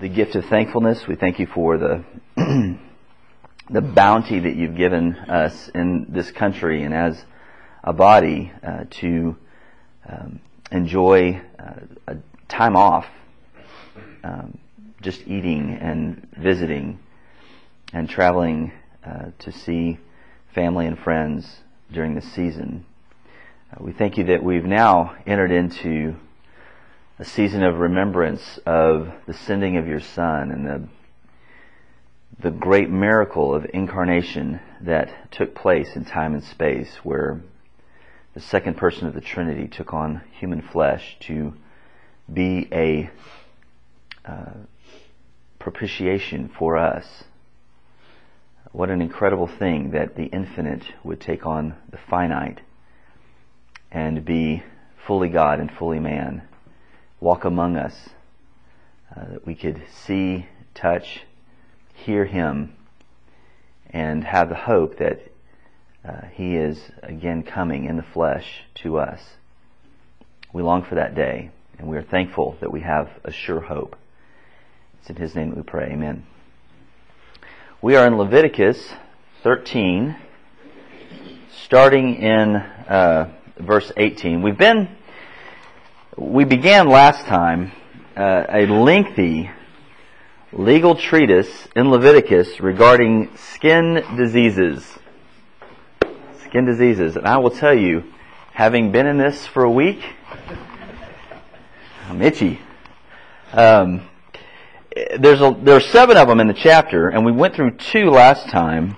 the gift of thankfulness. We thank you for the the bounty that you've given us in this country and as a body uh, to um, enjoy uh, a time off, um, just eating and visiting and traveling uh, to see family and friends during this season. Uh, we thank you that we've now entered into a season of remembrance of the sending of your Son and the the great miracle of incarnation that took place in time and space, where the second person of the Trinity took on human flesh to be a uh, propitiation for us. What an incredible thing that the infinite would take on the finite and be fully God and fully man walk among us, uh, that we could see, touch, hear Him, and have the hope that uh, He is again coming in the flesh to us. We long for that day, and we are thankful that we have a sure hope. It's in His name that we pray. Amen. We are in Leviticus 13, starting in uh, verse 18. We've been we began last time uh, a lengthy legal treatise in Leviticus regarding skin diseases. Skin diseases. And I will tell you, having been in this for a week, I'm itchy. Um, there's a, there are seven of them in the chapter, and we went through two last time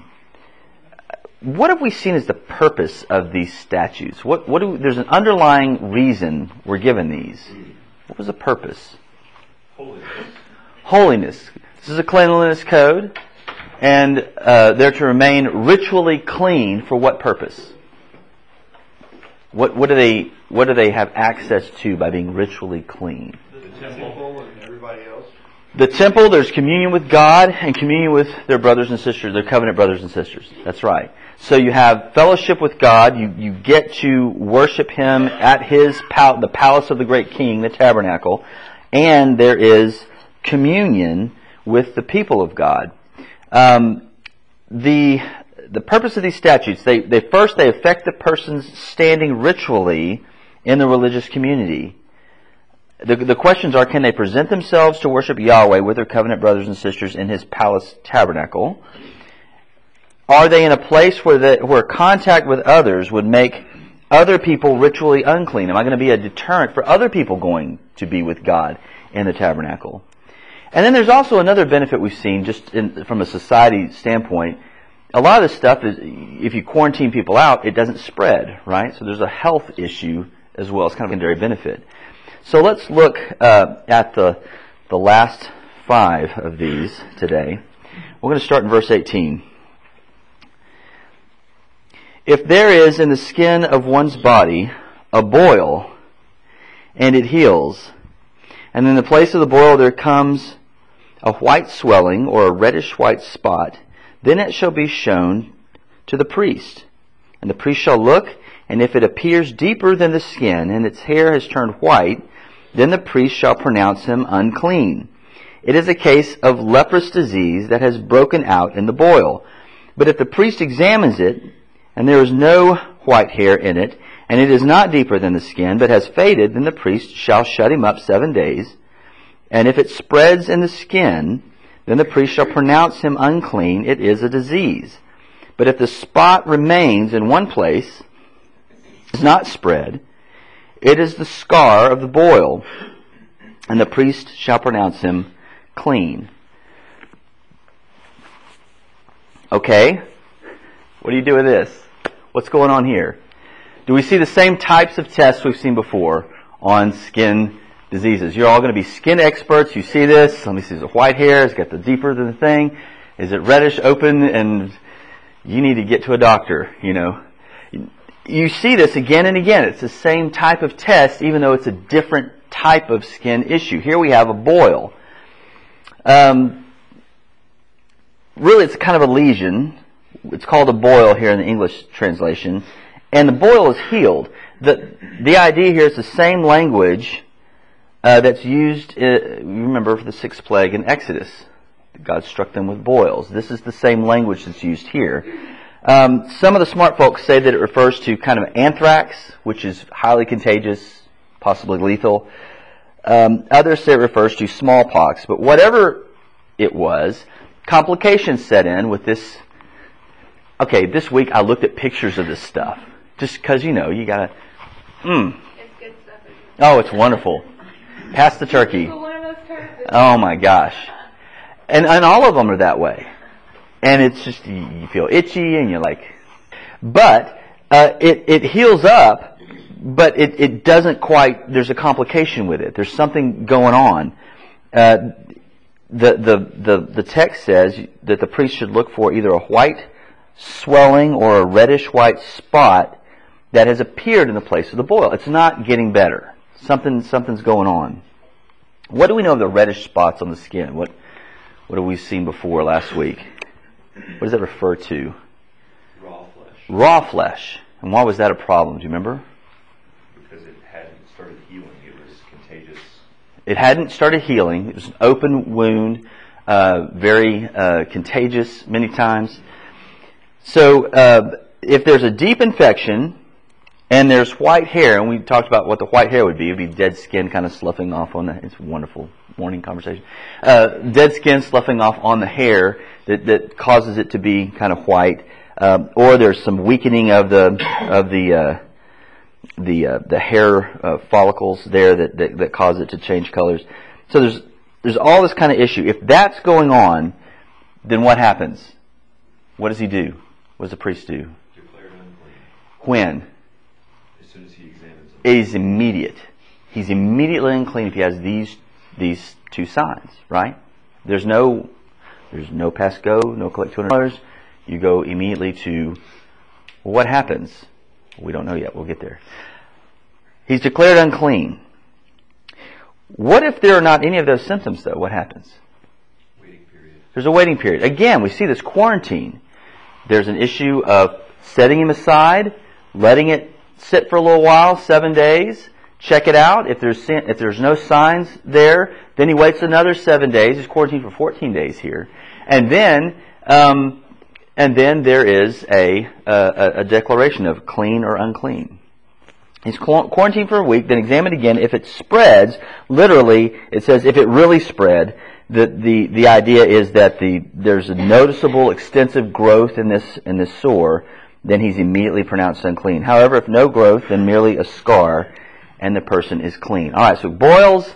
what have we seen as the purpose of these statutes? What, what do, there's an underlying reason we're given these. What was the purpose? Holiness. Holiness. This is a cleanliness code, and uh, they're to remain ritually clean for what purpose? What, what do they what do they have access to by being ritually clean? The temple and everybody else. The temple, there's communion with God and communion with their brothers and sisters, their covenant brothers and sisters. That's right. So you have fellowship with God. You, you get to worship Him at His pal- the palace of the great King, the tabernacle, and there is communion with the people of God. Um, the the purpose of these statutes they, they first they affect the person's standing ritually in the religious community. The, the questions are can they present themselves to worship Yahweh with their covenant brothers and sisters in his palace tabernacle? Are they in a place where, the, where contact with others would make other people ritually unclean? Am I going to be a deterrent for other people going to be with God in the tabernacle? And then there's also another benefit we've seen just in, from a society standpoint. A lot of this stuff is, if you quarantine people out, it doesn't spread, right? So there's a health issue as well. It's kind of a secondary benefit. So let's look uh, at the, the last five of these today. We're going to start in verse 18. If there is in the skin of one's body a boil, and it heals, and in the place of the boil there comes a white swelling or a reddish white spot, then it shall be shown to the priest. And the priest shall look, and if it appears deeper than the skin, and its hair has turned white, then the priest shall pronounce him unclean. It is a case of leprous disease that has broken out in the boil. But if the priest examines it, and there is no white hair in it, and it is not deeper than the skin, but has faded, then the priest shall shut him up seven days. And if it spreads in the skin, then the priest shall pronounce him unclean. It is a disease. But if the spot remains in one place, is not spread, it is the scar of the boil, and the priest shall pronounce him clean. Okay? What do you do with this? What's going on here? Do we see the same types of tests we've seen before on skin diseases? You're all going to be skin experts. You see this. Let me see. Is it white hair? It's got the deeper than the thing. Is it reddish, open, and you need to get to a doctor, you know? You see this again and again. It's the same type of test, even though it's a different type of skin issue. Here we have a boil. Um, really, it's kind of a lesion it's called a boil here in the English translation, and the boil is healed. The, the idea here is the same language uh, that's used, uh, remember, for the sixth plague in Exodus. God struck them with boils. This is the same language that's used here. Um, some of the smart folks say that it refers to kind of anthrax, which is highly contagious, possibly lethal. Um, others say it refers to smallpox. But whatever it was, complications set in with this. Okay, this week I looked at pictures of this stuff. Just because, you know, you gotta. Mmm. It's good stuff. it? Oh, it's wonderful. Pass the turkey. One of those turkeys. Oh my gosh. And, and all of them are that way. And it's just, you you feel itchy and you're like, but, uh, it, it heals up, but it, it doesn't quite, there's a complication with it. There's something going on. Uh, the, the, the, the text says that the priest should look for either a white swelling or a reddish white spot that has appeared in the place of the boil. It's not getting better. Something, something's going on. What do we know of the reddish spots on the skin? What, what have we seen before last week? What does that refer to? Raw flesh. Raw flesh. And why was that a problem? Do you remember? Because it hadn't started healing. It was contagious. It hadn't started healing. It was an open wound, uh, very uh, contagious many times. So uh, if there's a deep infection and there's white hair, and we talked about what the white hair would be, it would be dead skin kind of sloughing off on the. It's wonderful morning conversation. Uh, dead skin sloughing off on the hair that, that causes it to be kind of white, um, or there's some weakening of the of the. Uh, the uh, the hair uh, follicles there that, that that cause it to change colors. So there's there's all this kind of issue. If that's going on, then what happens? What does he do? What does the priest do? Declared unclean. When? As soon as he examines them. It is immediate. He's immediately unclean if he has these these two signs, right? There's no there's no pass go, no collect two hundred dollars. You go immediately to well, what happens? We don't know yet. We'll get there. He's declared unclean. What if there are not any of those symptoms though? What happens? Waiting period. There's a waiting period. Again, we see this quarantine. There's an issue of setting him aside, letting it sit for a little while, seven days, check it out. If there's sin- if there's no signs there, then he waits another seven days. He's quarantined for 14 days here, and then um, and then there is a, a a declaration of clean or unclean. He's quarantined for a week, then examined again. If it spreads, literally, it says if it really spread, the, the, the idea is that the, there's a noticeable extensive growth in this, in this sore, then he's immediately pronounced unclean. However, if no growth, then merely a scar, and the person is clean. Alright, so boils,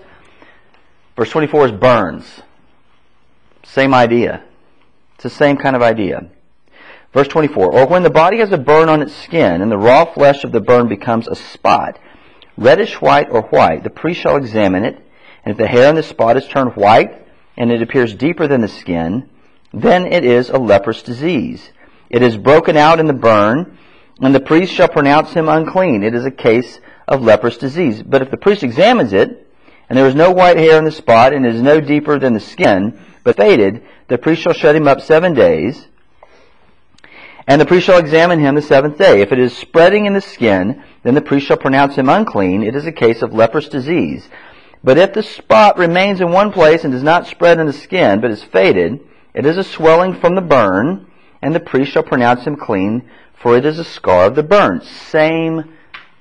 verse 24 is burns. Same idea. It's the same kind of idea. Verse 24, or when the body has a burn on its skin, and the raw flesh of the burn becomes a spot, reddish white or white, the priest shall examine it, and if the hair on the spot is turned white, and it appears deeper than the skin, then it is a leprous disease. It is broken out in the burn, and the priest shall pronounce him unclean. It is a case of leprous disease. But if the priest examines it, and there is no white hair in the spot, and it is no deeper than the skin, but faded, the priest shall shut him up seven days, and the priest shall examine him the seventh day. If it is spreading in the skin, then the priest shall pronounce him unclean. It is a case of leprous disease. But if the spot remains in one place and does not spread in the skin, but is faded, it is a swelling from the burn, and the priest shall pronounce him clean, for it is a scar of the burn. Same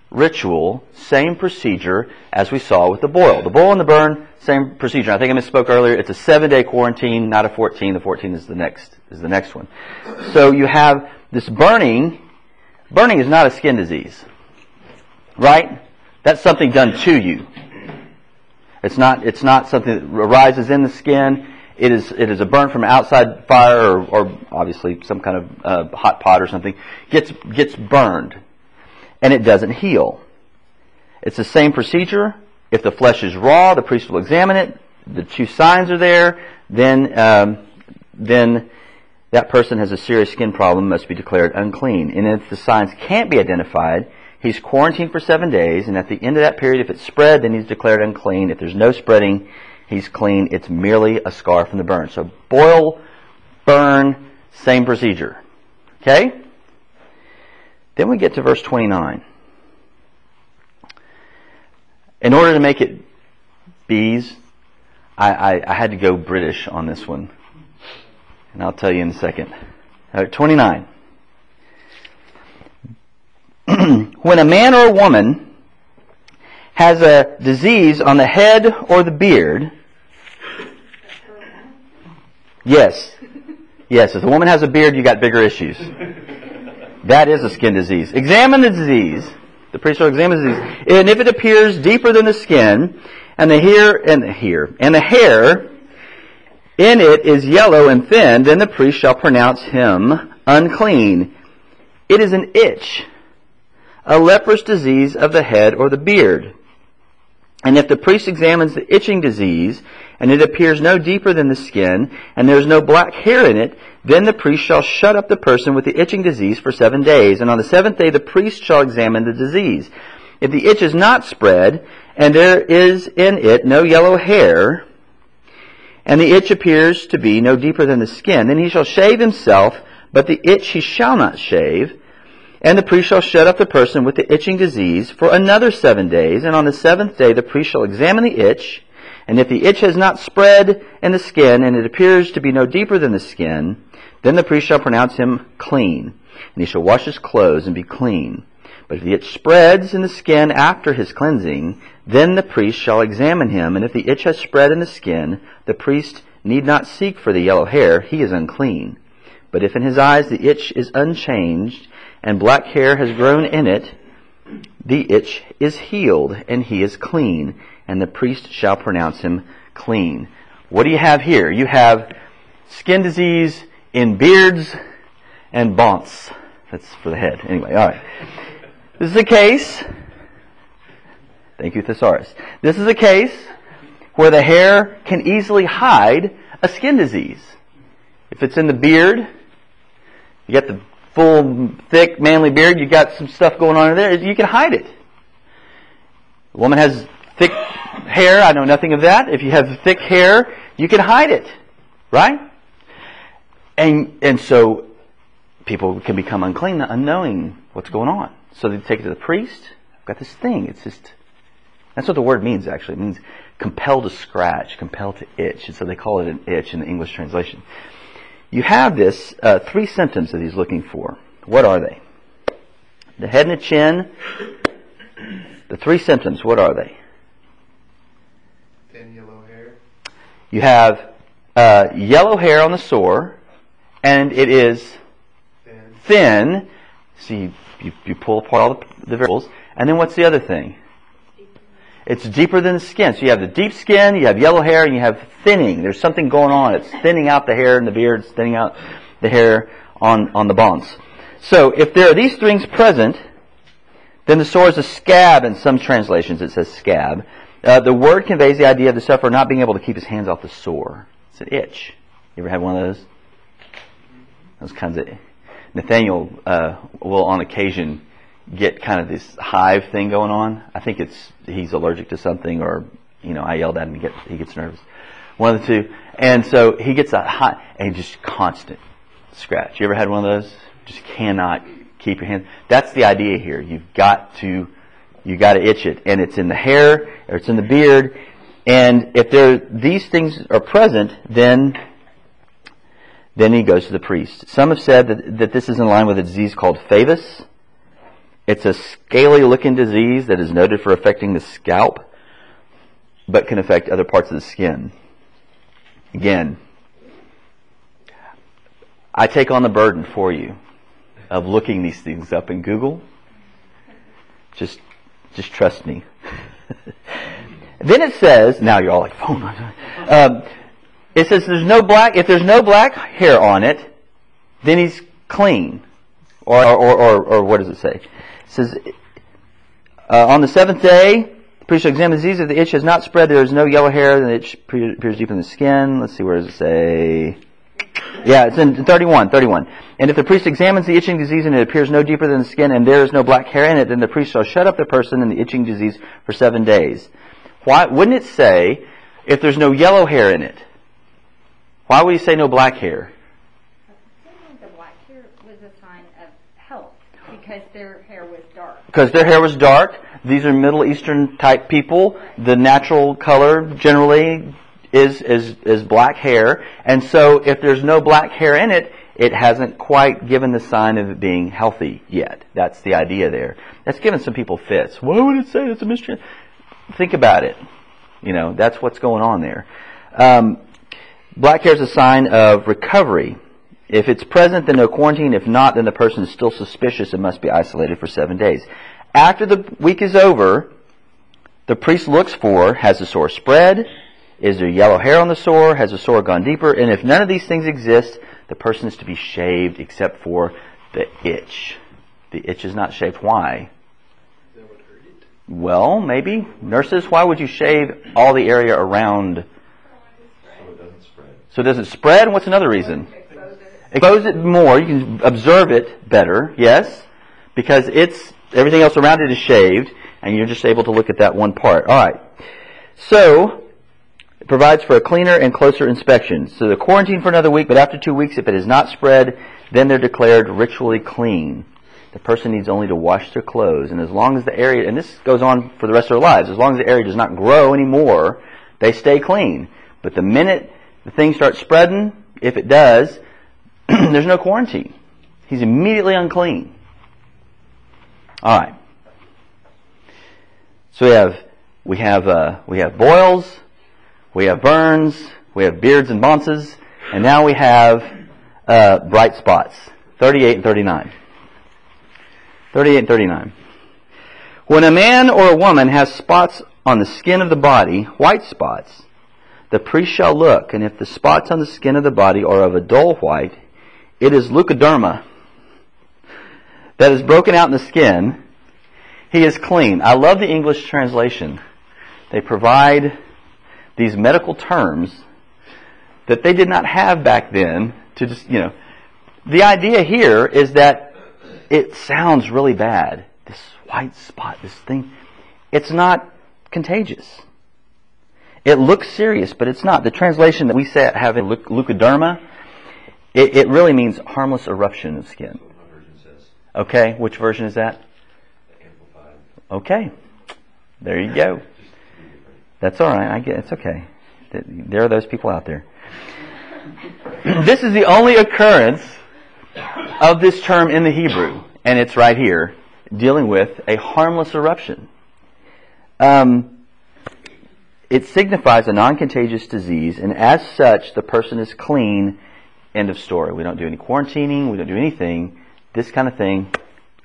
ritual, same procedure as we saw with the boil. The boil and the burn, same procedure. I think I misspoke earlier. It's a seven day quarantine, not a 14. The 14 is the next, is the next one. So you have this burning. Burning is not a skin disease. Right? That's something done to you. It's not, it's not something that arises in the skin. It is, it is a burn from outside fire or, or obviously some kind of uh, hot pot or something. Gets, gets burned. And it doesn't heal. It's the same procedure. If the flesh is raw, the priest will examine it. The two signs are there. Then, um, then that person has a serious skin problem, must be declared unclean. And if the signs can't be identified, he's quarantined for seven days. And at the end of that period, if it's spread, then he's declared unclean. If there's no spreading, he's clean. It's merely a scar from the burn. So boil, burn, same procedure. Okay? Then we get to verse 29. In order to make it bees, I, I, I had to go British on this one. And I'll tell you in a second. All right, 29. when a man or a woman has a disease on the head or the beard, yes, yes, if a woman has a beard, you got bigger issues. That is a skin disease. Examine the disease. The priest shall examine the disease, and if it appears deeper than the skin, and the hair and the hair and the hair in it is yellow and thin, then the priest shall pronounce him unclean. It is an itch, a leprous disease of the head or the beard. And if the priest examines the itching disease, and it appears no deeper than the skin, and there is no black hair in it, then the priest shall shut up the person with the itching disease for seven days, and on the seventh day the priest shall examine the disease. If the itch is not spread, and there is in it no yellow hair, and the itch appears to be no deeper than the skin, then he shall shave himself, but the itch he shall not shave. And the priest shall shut up the person with the itching disease for another seven days, and on the seventh day the priest shall examine the itch, and if the itch has not spread in the skin, and it appears to be no deeper than the skin, then the priest shall pronounce him clean, and he shall wash his clothes and be clean. But if the itch spreads in the skin after his cleansing, then the priest shall examine him, and if the itch has spread in the skin, the priest need not seek for the yellow hair, he is unclean. But if in his eyes the itch is unchanged, and black hair has grown in it, the itch is healed, and he is clean, and the priest shall pronounce him clean. What do you have here? You have skin disease in beards and bonces. That's for the head. Anyway, alright. This is a case Thank you, Thesaurus. This is a case where the hair can easily hide a skin disease. If it's in the beard, you get the full, thick, manly beard, you got some stuff going on in there, you can hide it. A woman has thick hair, I know nothing of that. If you have thick hair, you can hide it. Right? And, and so, people can become unclean, unknowing what's going on. So they take it to the priest. I've got this thing. It's just that's what the word means, actually. It means compel to scratch, compel to itch. And so they call it an itch in the English translation. You have this, uh, three symptoms that he's looking for. What are they? The head and the chin. The three symptoms, what are they? Thin yellow hair. You have uh, yellow hair on the sore, and it is Thin. thin. So you, you, you pull apart all the, the variables. And then what's the other thing? It's deeper than the skin. So you have the deep skin, you have yellow hair, and you have thinning. There's something going on. It's thinning out the hair and the beard, it's thinning out the hair on, on the bonds. So if there are these things present, then the sore is a scab in some translations. It says scab. Uh, the word conveys the idea of the sufferer not being able to keep his hands off the sore. It's an itch. You ever had one of those? Those kinds of. Nathaniel uh, will, on occasion, get kind of this hive thing going on. I think it's he's allergic to something, or you know, I yelled at him. He gets he gets nervous. One of the two, and so he gets a hot and just constant scratch. You ever had one of those? Just cannot keep your hand. That's the idea here. You've got to you got to itch it, and it's in the hair or it's in the beard. And if there these things are present, then then he goes to the priest. Some have said that, that this is in line with a disease called Favus. It's a scaly looking disease that is noted for affecting the scalp, but can affect other parts of the skin. Again, I take on the burden for you of looking these things up in Google. Just, just trust me. then it says, now you're all like, oh my um, it says there's no black, if there's no black hair on it, then he's clean. Or, or, or, or what does it say? Says, uh, on the seventh day, the priest shall examine the disease. If the itch has not spread, there is no yellow hair, then the itch appears deep in the skin. Let's see, where does it say? Yeah, it's in 31, 31. And if the priest examines the itching disease and it appears no deeper than the skin and there is no black hair in it, then the priest shall shut up the person in the itching disease for seven days. Why, wouldn't it say, if there's no yellow hair in it? Why would he say no black hair? The black hair was a sign of health because their hair. Because their hair was dark. These are Middle Eastern type people. The natural color generally is, is, is black hair. And so if there's no black hair in it, it hasn't quite given the sign of it being healthy yet. That's the idea there. That's given some people fits. Why would it say it's a mystery? Think about it. You know, that's what's going on there. Um, black hair is a sign of recovery. If it's present, then no quarantine. If not, then the person is still suspicious and must be isolated for seven days. After the week is over, the priest looks for, has the sore spread? Is there yellow hair on the sore? Has the sore gone deeper? And if none of these things exist, the person is to be shaved except for the itch. The itch is not shaved. Why? Well, maybe. Nurses, why would you shave all the area around So it doesn't spread. so it does it spread? What's another reason? Expose it more. You can observe it better. Yes, because it's everything else around it is shaved, and you're just able to look at that one part. All right. So it provides for a cleaner and closer inspection. So the quarantine for another week, but after two weeks, if it is not spread, then they're declared ritually clean. The person needs only to wash their clothes, and as long as the area, and this goes on for the rest of their lives, as long as the area does not grow anymore, they stay clean. But the minute the thing starts spreading, if it does, there's no quarantine. He's immediately unclean. All right. So we have we have uh, we have boils, we have burns, we have beards and bonces, and now we have uh, bright spots. 38 and 39. 38 and 39. When a man or a woman has spots on the skin of the body, white spots, the priest shall look, and if the spots on the skin of the body are of a dull white, it is leukoderma that is broken out in the skin. He is clean. I love the English translation. They provide these medical terms that they did not have back then to just, you know. The idea here is that it sounds really bad. This white spot, this thing. It's not contagious. It looks serious, but it's not. The translation that we say have in leuc- leukoderma, it, it really means harmless eruption of skin. So my version says Okay, which version is that? Okay, there you go. Just to be different. That's all right. I get it's okay. There are those people out there. this is the only occurrence of this term in the Hebrew, and it's right here, dealing with a harmless eruption. Um, it signifies a non-contagious disease, and as such, the person is clean. End of story. We don't do any quarantining. We don't do anything. This kind of thing,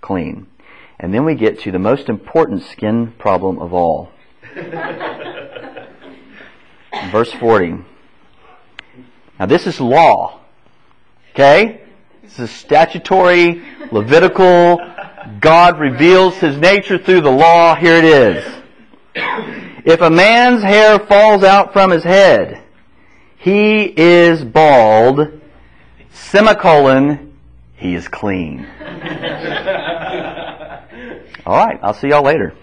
clean. And then we get to the most important skin problem of all. Verse 40. Now this is law. Okay? This is statutory, Levitical. God reveals his nature through the law. Here it is. If a man's hair falls out from his head, he is bald, semicolon, he is clean. All right, I'll see y'all later.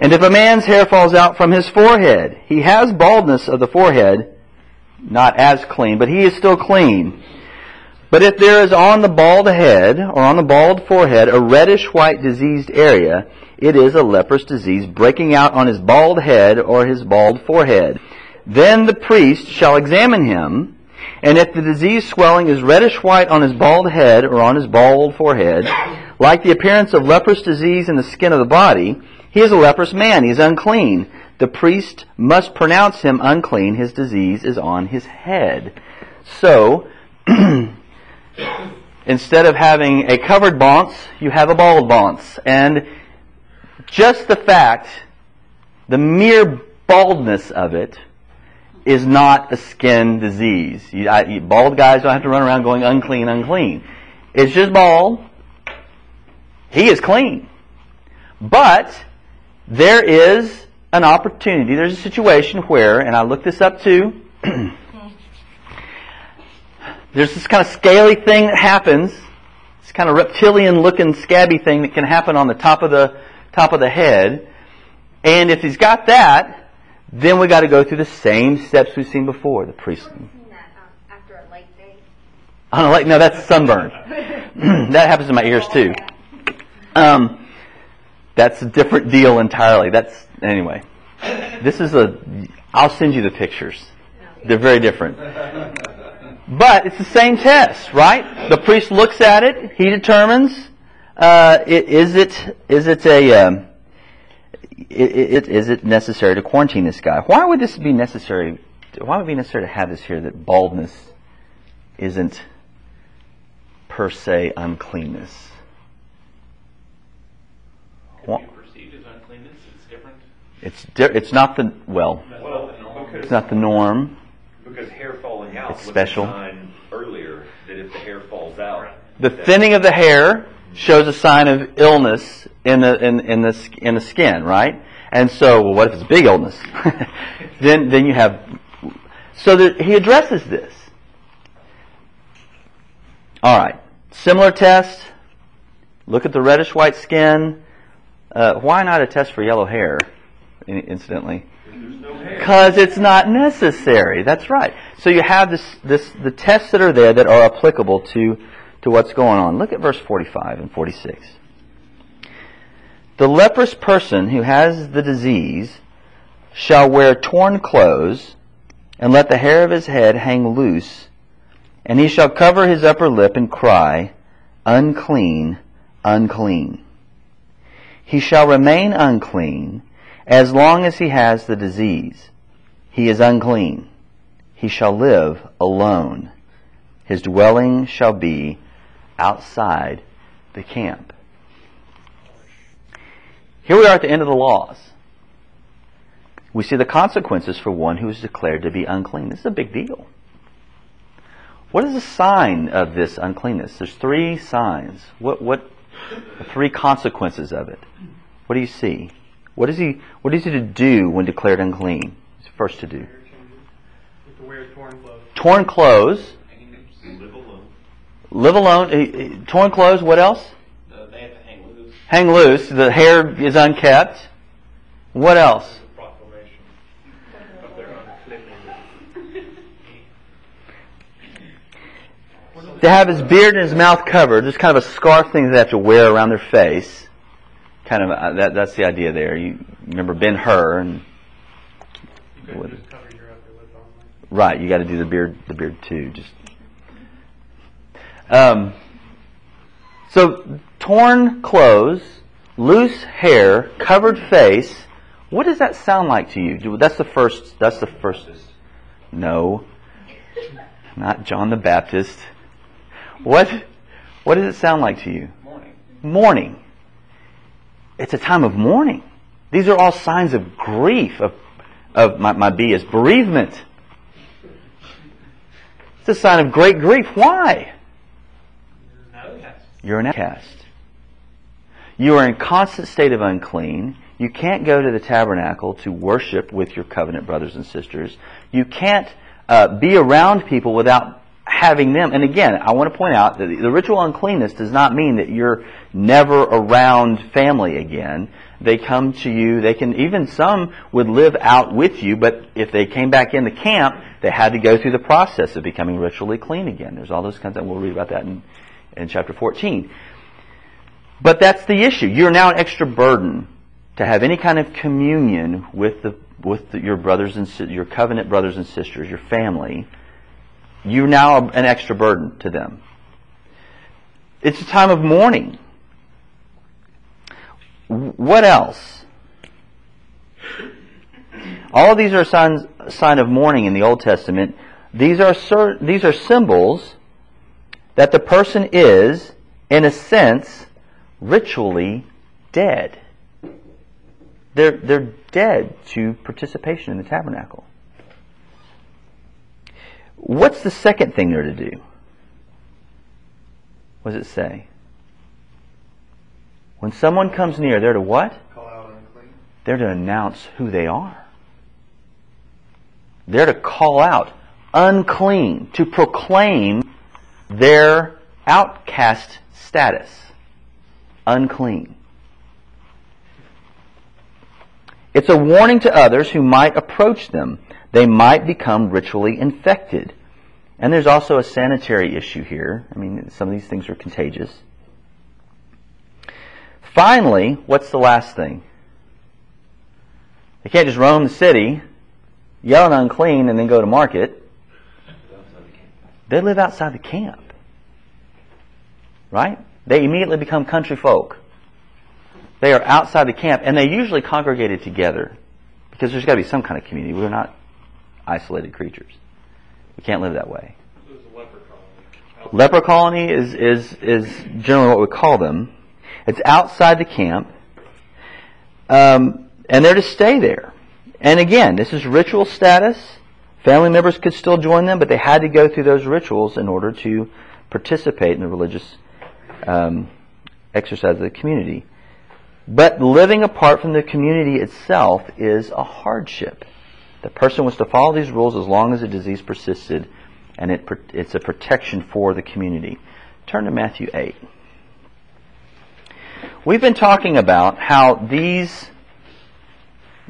And if a man's hair falls out from his forehead, he has baldness of the forehead, not as clean, but he is still clean. But if there is on the bald head or on the bald forehead a reddish white diseased area, it is a leprous disease breaking out on his bald head or his bald forehead. Then the priest shall examine him, and if the disease swelling is reddish white on his bald head or on his bald forehead, like the appearance of leprous disease in the skin of the body, he is a leprous man. He is unclean. The priest must pronounce him unclean. His disease is on his head. So, instead of having a covered bonce, you have a bald bonce. And just the fact, the mere baldness of it, is not a skin disease. You, I, you, bald guys don't have to run around going unclean, unclean. It's just bald. He is clean. But there is an opportunity, there's a situation where, and I looked this up too, there's this kind of scaly thing that happens, this kind of reptilian looking scabby thing that can happen on the top of the top of the head. And if he's got that, then we got to go through the same steps we've seen before. The priest. I've seen that um, after a light day. I don't like no, that's sunburn. that happens in my ears too. Um, That's a different deal entirely. That's anyway. This is a. I'll send you the pictures. They're very different. But it's the same test, right? The priest looks at it. He determines uh, is it is it a um, it, it, is it necessary to quarantine this guy? Why would this be necessary? Why would it be necessary to have this here that baldness isn't per se uncleanness? What perceived as uncleanness, it's different. It's di- it's not the well. Well, it's not the norm. Because hair falling out It's was special. a sign earlier that if the hair falls out, The thinning of the hair shows a sign of illness in the in, in the in the skin, right? And so, well, what if it's a big illness? then then you have. So that he addresses this. All right, similar test. Look at the reddish white skin. Uh, why not a test for yellow hair? Incidentally, because it's not necessary. That's right. So you have this, this, the tests that are there that are applicable to, to what's going on. Look at verse 45 and 46. The leprous person who has the disease shall wear torn clothes and let the hair of his head hang loose, and he shall cover his upper lip and cry, unclean, unclean. He shall remain unclean as long as he has the disease. He is unclean. He shall live alone. His dwelling shall be outside the camp. Here we are at the end of the laws. We see the consequences for one who is declared to be unclean. This is a big deal. What is the sign of this uncleanness? There's three signs. What what the three consequences of it? What do you see? What is he what is he to do when declared unclean? He's first to do. Hair changes. You have to wear torn clothes. Torn clothes. Live alone, eh, eh, torn clothes, what else? They have to hang loose. Hang loose, the hair is unkept. What else? Proclamation of their uncleanliness. To have his beard and his mouth covered, just kind of a scarf thing that they have to wear around their face. Kind of uh, that, that's the idea there. You remember Ben Hur, and You What- just cover your upper lip only. right, you got to do the beard, the beard too. Just um, so torn clothes, loose hair, covered face. What does that sound like to you? That's the first. That's the first. No, not John the Baptist. What? What does it sound like to you? Morning. mourning. It's a time of mourning. These are all signs of grief, of, of my, my B is bereavement. It's a sign of great grief. Why? You're an outcast. You are in constant state of unclean. You can't go to the tabernacle to worship with your covenant brothers and sisters. You can't uh, be around people without having them. And again, I want to point out that the ritual uncleanness does not mean that you're never around family again. They come to you. They can even some would live out with you, but if they came back in the camp, they had to go through the process of becoming ritually clean again. There's all those kinds of. We'll read about that in in chapter 14. But that's the issue. You're now an extra burden to have any kind of communion with the with the, your brothers and your covenant brothers and sisters, your family. You're now an extra burden to them. It's a time of mourning. What else? All of these are signs sign of mourning in the Old Testament. These are these are symbols that the person is, in a sense, ritually dead. They're, they're dead to participation in the tabernacle. What's the second thing they're to do? What does it say? When someone comes near, they're to what? Call out unclean. They're to announce who they are. They're to call out unclean, to proclaim their outcast status. Unclean. It's a warning to others who might approach them. They might become ritually infected. And there's also a sanitary issue here. I mean, some of these things are contagious. Finally, what's the last thing? They can't just roam the city, yell unclean, and then go to market. They live outside the camp. Right? They immediately become country folk. They are outside the camp, and they usually congregated together because there's got to be some kind of community. We're not isolated creatures. We can't live that way. Leper colony. Leper colony is, is, is generally what we call them. It's outside the camp. Um, and they're to stay there. And again, this is ritual status. Family members could still join them, but they had to go through those rituals in order to participate in the religious um, exercise of the community. But living apart from the community itself is a hardship. The person was to follow these rules as long as the disease persisted, and it, it's a protection for the community. Turn to Matthew 8. We've been talking about how these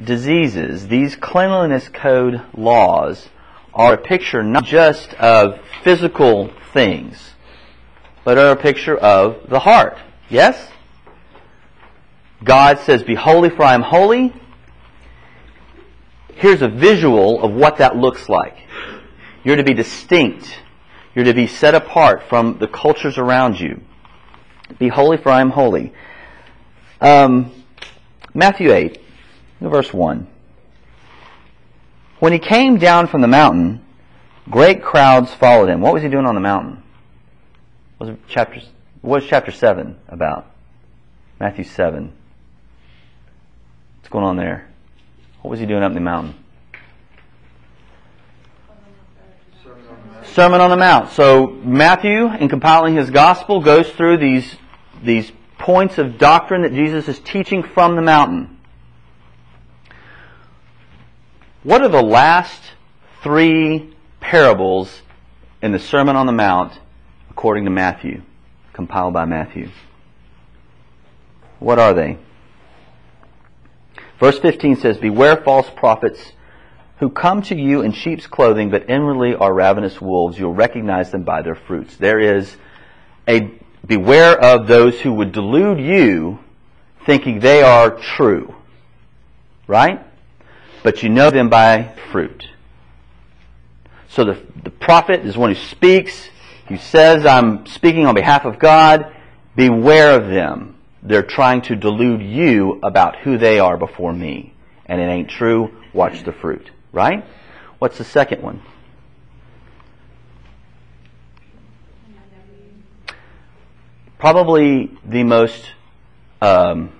diseases, these cleanliness code laws, are a picture not just of physical things, but are a picture of the heart. Yes? God says, Be holy, for I am holy. Here's a visual of what that looks like. You're to be distinct. You're to be set apart from the cultures around you. Be holy, for I am holy. Um, Matthew 8, verse 1. When he came down from the mountain, great crowds followed him. What was he doing on the mountain? Was chapter, what was chapter 7 about? Matthew 7. What's going on there? What was he doing up in the mountain? Sermon on the Mount. Sermon on the Mount. So Matthew, in compiling his gospel, goes through these, these points of doctrine that Jesus is teaching from the mountain. What are the last three parables in the Sermon on the Mount according to Matthew, compiled by Matthew? What are they? Verse 15 says, Beware false prophets who come to you in sheep's clothing, but inwardly are ravenous wolves. You'll recognize them by their fruits. There is a beware of those who would delude you thinking they are true. Right? But you know them by fruit. So the, the prophet is one who speaks, who says, I'm speaking on behalf of God. Beware of them. They're trying to delude you about who they are before me. And it ain't true. Watch the fruit. Right? What's the second one? Probably the most, um,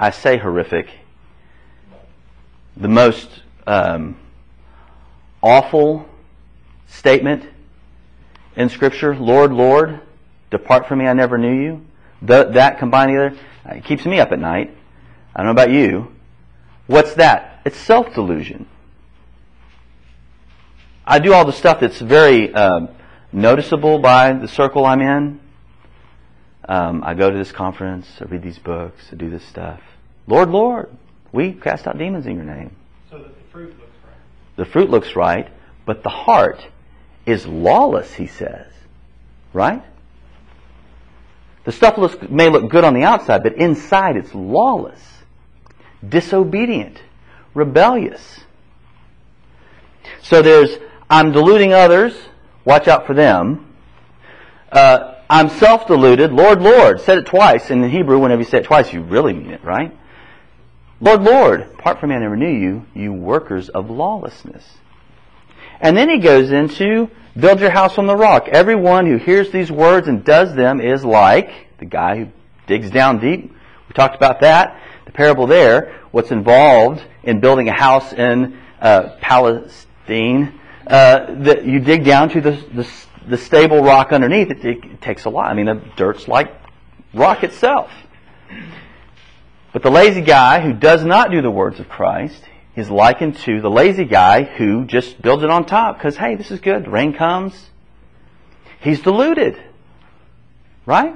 I say horrific, the most um, awful statement in Scripture Lord, Lord, depart from me, I never knew you. The, that combined together, it keeps me up at night. I don't know about you. What's that? It's self delusion. I do all the stuff that's very um, noticeable by the circle I'm in. Um, I go to this conference, I read these books, I do this stuff. Lord, Lord, we cast out demons in your name. So that the fruit looks right. The fruit looks right, but the heart is lawless, he says. Right? The stuff looks, may look good on the outside, but inside it's lawless, disobedient, rebellious. So there's, I'm deluding others, watch out for them. Uh, I'm self-deluded, Lord, Lord, said it twice. In the Hebrew, whenever you say it twice, you really mean it, right? Lord, Lord, apart from me I never knew you, you workers of lawlessness. And then he goes into build your house on the rock. Everyone who hears these words and does them is like the guy who digs down deep. We talked about that. The parable there, what's involved in building a house in uh, Palestine. Uh, that you dig down to the, the, the stable rock underneath. It, it takes a lot. I mean, the dirt's like rock itself. But the lazy guy who does not do the words of Christ is likened to the lazy guy who just builds it on top because, hey, this is good. Rain comes. He's deluded. Right?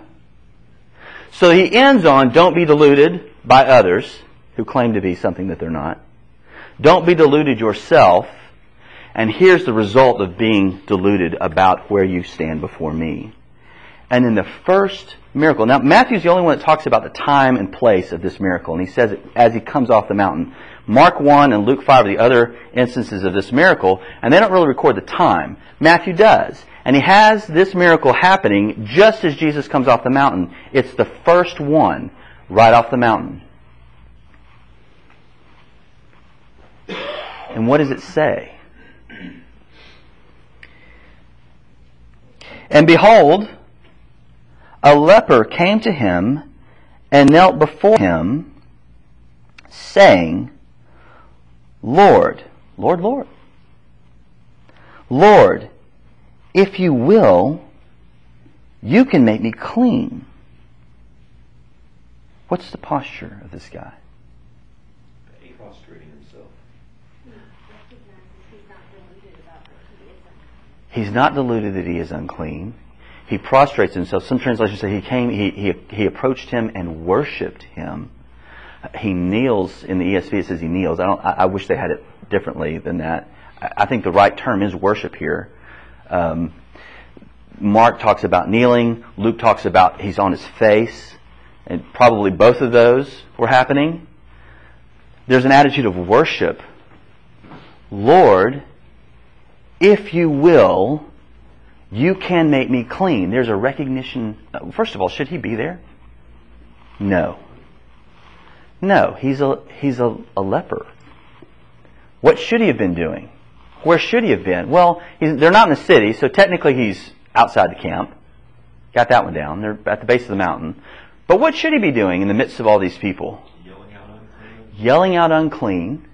So he ends on don't be deluded by others who claim to be something that they're not. Don't be deluded yourself. And here's the result of being deluded about where you stand before me. And in the first miracle, now Matthew's the only one that talks about the time and place of this miracle, and he says it as he comes off the mountain. Mark 1 and Luke 5 are the other instances of this miracle, and they don't really record the time. Matthew does. And he has this miracle happening just as Jesus comes off the mountain. It's the first one right off the mountain. And what does it say? And behold, a leper came to him and knelt before him, saying, Lord, Lord, Lord, Lord, if you will, you can make me clean. What's the posture of this guy? Prostrating himself. He's not deluded that he is unclean. He prostrates himself. Some translations say he came, he, he, he approached him and worshipped him. He kneels in the ESV. It says he kneels. I don't. I, I wish they had it differently than that. I, I think the right term is worship here. Um, Mark talks about kneeling. Luke talks about he's on his face, and probably both of those were happening. There's an attitude of worship. Lord, if you will, you can make me clean. There's a recognition. First of all, should he be there? No. No, he's a he's a, a leper. What should he have been doing? Where should he have been? Well, they're not in the city, so technically he's outside the camp. Got that one down. They're at the base of the mountain. But what should he be doing in the midst of all these people? Yelling out unclean. Yelling out unclean.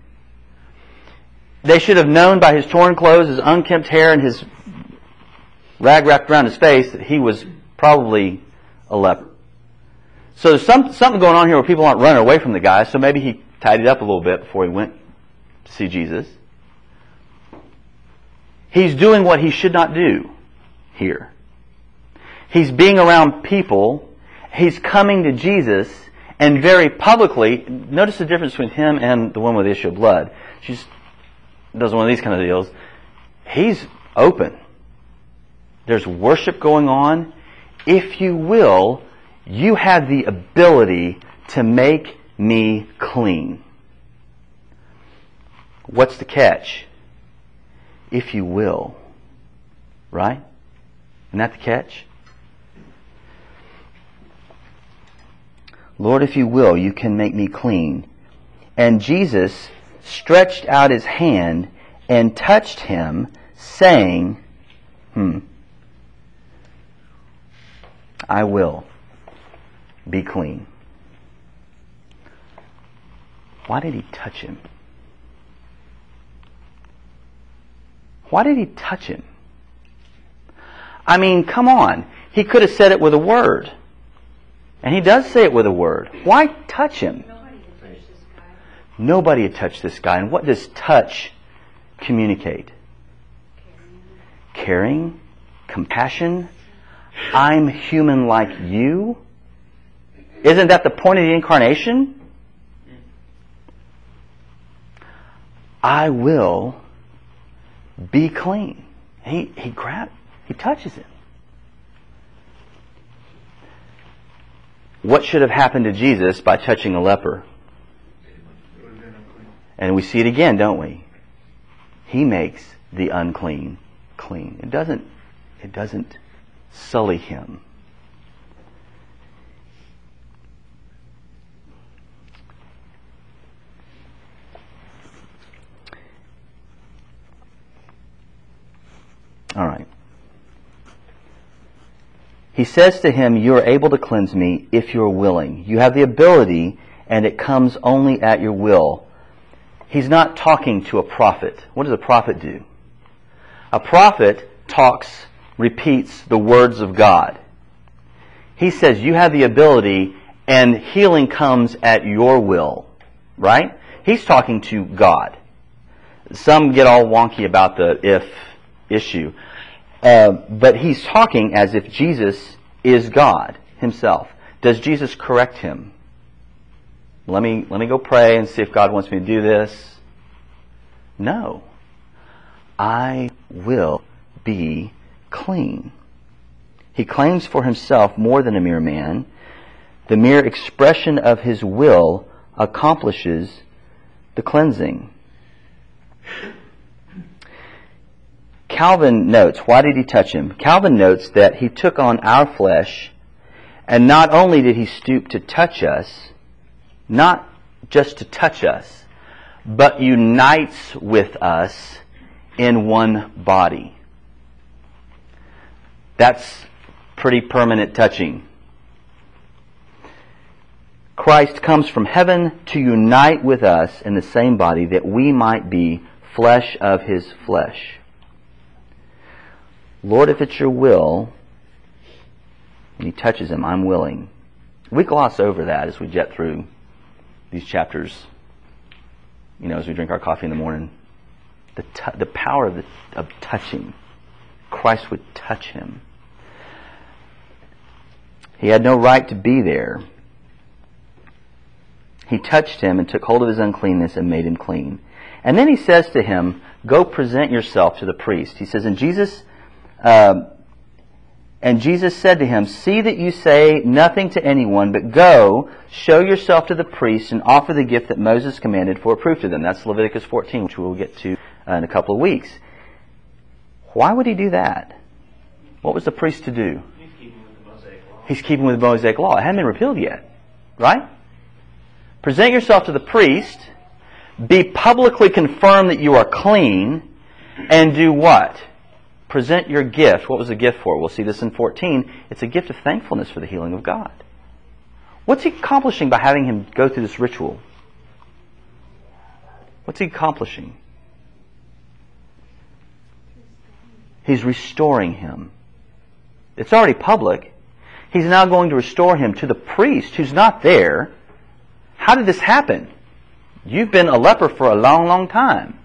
They should have known by his torn clothes, his unkempt hair, and his rag wrapped around his face that he was probably a leper. So there's some, something going on here where people aren't running away from the guy, so maybe he tidied up a little bit before he went to see Jesus. He's doing what he should not do here. He's being around people. He's coming to Jesus and very publicly, notice the difference between him and the woman with the issue of blood. She does one of these kind of deals. He's open. There's worship going on. If you will, you have the ability to make me clean. What's the catch? If you will. Right? Isn't that the catch? Lord, if you will, you can make me clean. And Jesus stretched out his hand and touched him, saying, Hmm, I will be clean. Why did he touch him? Why did he touch him? I mean, come on. He could have said it with a word. And he does say it with a word. Why touch him? Nobody had touched this guy. Nobody had touched this guy. And what does touch communicate? Caring, compassion. I'm human like you. Isn't that the point of the incarnation? I will be clean. He, he grabs, he touches him. What should have happened to Jesus by touching a leper? It. And we see it again, don't we? He makes the unclean clean. It doesn't, it doesn't sully him. All right. He says to him, You are able to cleanse me if you are willing. You have the ability, and it comes only at your will. He's not talking to a prophet. What does a prophet do? A prophet talks, repeats the words of God. He says, You have the ability, and healing comes at your will. Right? He's talking to God. Some get all wonky about the if issue. Uh, but he's talking as if Jesus is God himself. Does Jesus correct him? Let me, let me go pray and see if God wants me to do this. No. I will be clean. He claims for himself more than a mere man. The mere expression of his will accomplishes the cleansing. Calvin notes, why did he touch him? Calvin notes that he took on our flesh, and not only did he stoop to touch us, not just to touch us, but unites with us in one body. That's pretty permanent touching. Christ comes from heaven to unite with us in the same body that we might be flesh of his flesh. Lord, if it's your will, and he touches him, I'm willing. We gloss over that as we jet through these chapters, you know, as we drink our coffee in the morning. The, t- the power of, the, of touching. Christ would touch him. He had no right to be there. He touched him and took hold of his uncleanness and made him clean. And then he says to him, Go present yourself to the priest. He says, And Jesus, uh, and Jesus said to him, See that you say nothing to anyone, but go, show yourself to the priest, and offer the gift that Moses commanded for a proof to them. That's Leviticus 14, which we'll get to uh, in a couple of weeks. Why would he do that? What was the priest to do? He's keeping with the Mosaic law. He's keeping with the Mosaic law. It hadn't been repealed yet. Right? Present yourself to the priest, be publicly confirmed that you are clean, and do what? Present your gift. What was the gift for? We'll see this in 14. It's a gift of thankfulness for the healing of God. What's he accomplishing by having him go through this ritual? What's he accomplishing? He's restoring him. It's already public. He's now going to restore him to the priest who's not there. How did this happen? You've been a leper for a long, long time.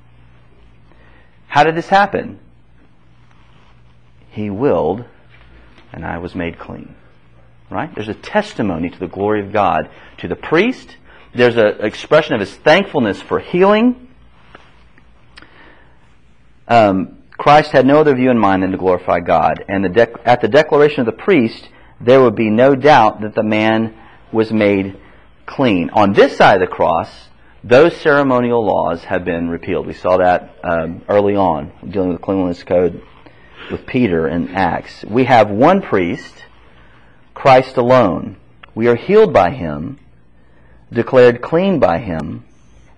How did this happen? He willed, and I was made clean. Right? There's a testimony to the glory of God to the priest. There's an expression of his thankfulness for healing. Um, Christ had no other view in mind than to glorify God. And the dec- at the declaration of the priest, there would be no doubt that the man was made clean. On this side of the cross, those ceremonial laws have been repealed. We saw that um, early on, dealing with the cleanliness code with Peter in Acts. We have one priest, Christ alone. We are healed by him, declared clean by him,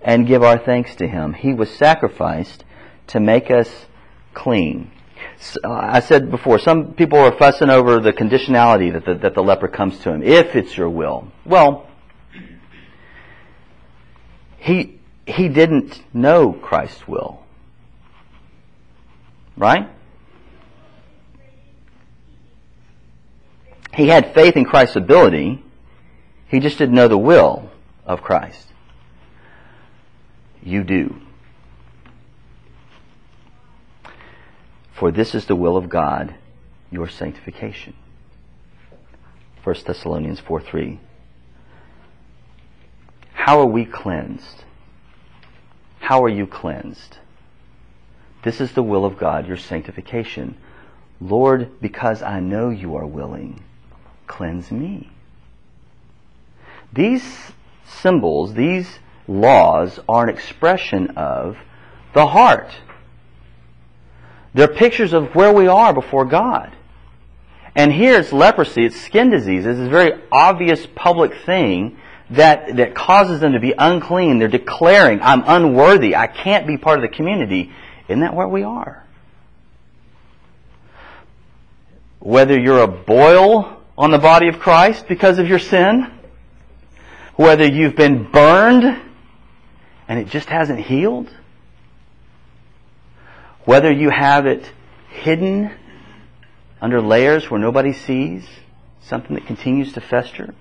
and give our thanks to him. He was sacrificed to make us clean. So, uh, I said before, some people are fussing over the conditionality that the, that the leper comes to him, if it's your will. Well, he, he didn't know Christ's will. Right? He had faith in Christ's ability. He just didn't know the will of Christ. You do. For this is the will of God, your sanctification. 1 Thessalonians 4 3. How are we cleansed? How are you cleansed? This is the will of God, your sanctification. Lord, because I know you are willing, cleanse me. These symbols, these laws, are an expression of the heart. They're pictures of where we are before God. And here it's leprosy, it's skin disease. It's a very obvious public thing that, that causes them to be unclean. They're declaring, I'm unworthy. I can't be part of the community. Isn't that where we are? Whether you're a boil on the body of Christ because of your sin, whether you've been burned and it just hasn't healed, whether you have it hidden under layers where nobody sees, something that continues to fester,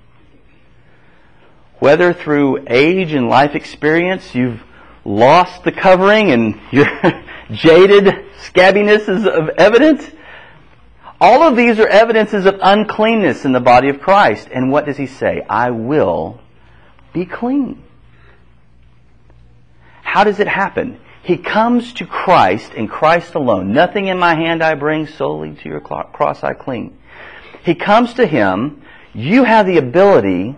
whether through age and life experience you've lost the covering and your jaded scabbiness is of evident, all of these are evidences of uncleanness in the body of Christ. And what does he say? I will be clean. How does it happen? He comes to Christ and Christ alone. Nothing in my hand I bring, solely to your cross I cling. He comes to him. You have the ability.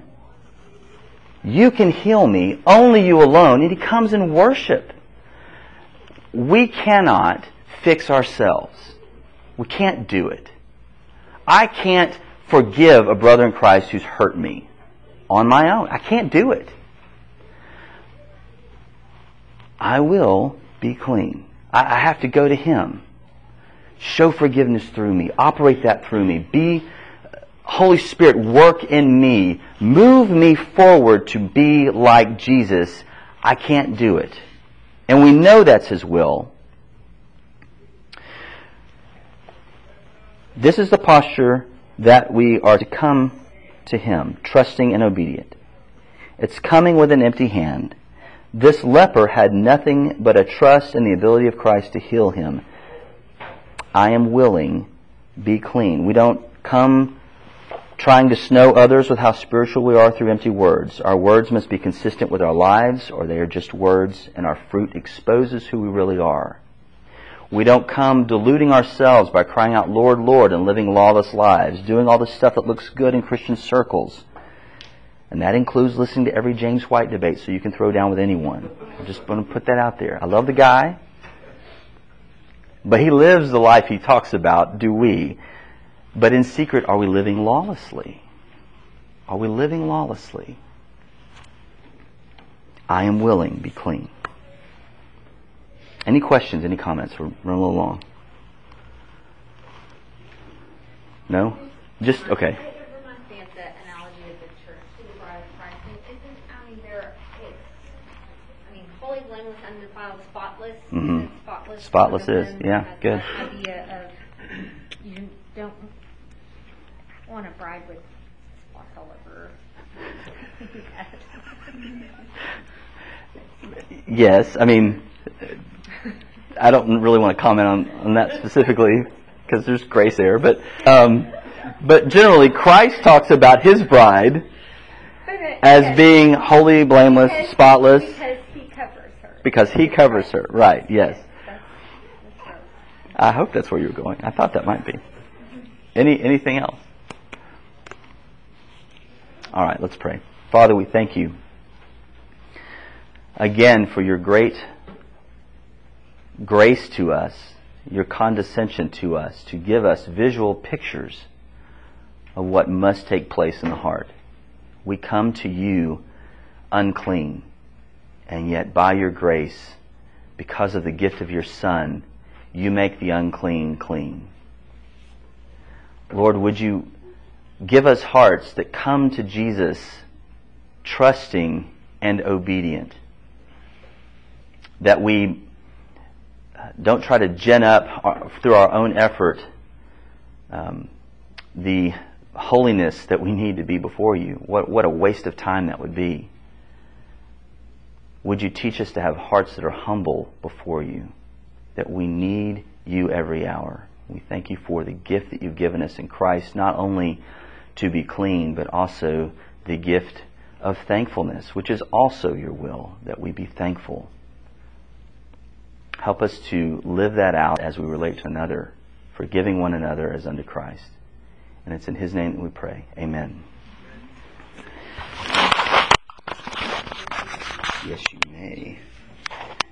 You can heal me. Only you alone. And he comes in worship. We cannot fix ourselves. We can't do it. I can't forgive a brother in Christ who's hurt me on my own. I can't do it. I will be clean. I, I have to go to Him. Show forgiveness through me. Operate that through me. Be, Holy Spirit, work in me. Move me forward to be like Jesus. I can't do it. And we know that's His will. This is the posture that we are to come to Him, trusting and obedient. It's coming with an empty hand. This leper had nothing but a trust in the ability of Christ to heal him. I am willing, be clean. We don't come trying to snow others with how spiritual we are through empty words. Our words must be consistent with our lives, or they are just words, and our fruit exposes who we really are. We don't come deluding ourselves by crying out, Lord, Lord, and living lawless lives, doing all the stuff that looks good in Christian circles. And that includes listening to every James White debate so you can throw down with anyone. I'm just going to put that out there. I love the guy, but he lives the life he talks about, do we? But in secret, are we living lawlessly? Are we living lawlessly? I am willing, to be clean. Any questions, any comments? We're running a little long. No? Just, okay. It reminds me of the analogy of the church to the bride of Christ. And isn't, I mean, there, it's, I mean, holy, blameless, undefiled, spotless. Mhm. Spotless. Spotless is, yeah, good. idea of, you don't want a bride with spots all over. Yes, I mean, I don't really want to comment on, on that specifically because there's grace there, but um, but generally Christ talks about His bride as being holy, blameless, Because- spotless Because he covers her. because He covers her. Right? Yes. That's, that's. I hope that's where you were going. I thought that might be. Any anything else? All right, let's pray. Father, we thank you again for your great grace to us, your condescension to us, to give us visual pictures of what must take place in the heart. We come to you unclean, and yet by your grace, because of the gift of your Son, you make the unclean clean. Lord, would you give us hearts that come to Jesus trusting and obedient? That we don't try to gen up our- through our own effort um, the holiness that we need to be before you. What, what a waste of time that would be. Would you teach us to have hearts that are humble before you, that we need you every hour? We thank you for the gift that you've given us in Christ, not only to be clean, but also the gift of thankfulness, which is also your will, that we be thankful. Help us to live that out as we relate to another, forgiving one another as unto Christ. And it's in His name that we pray. Amen. Yes, you may.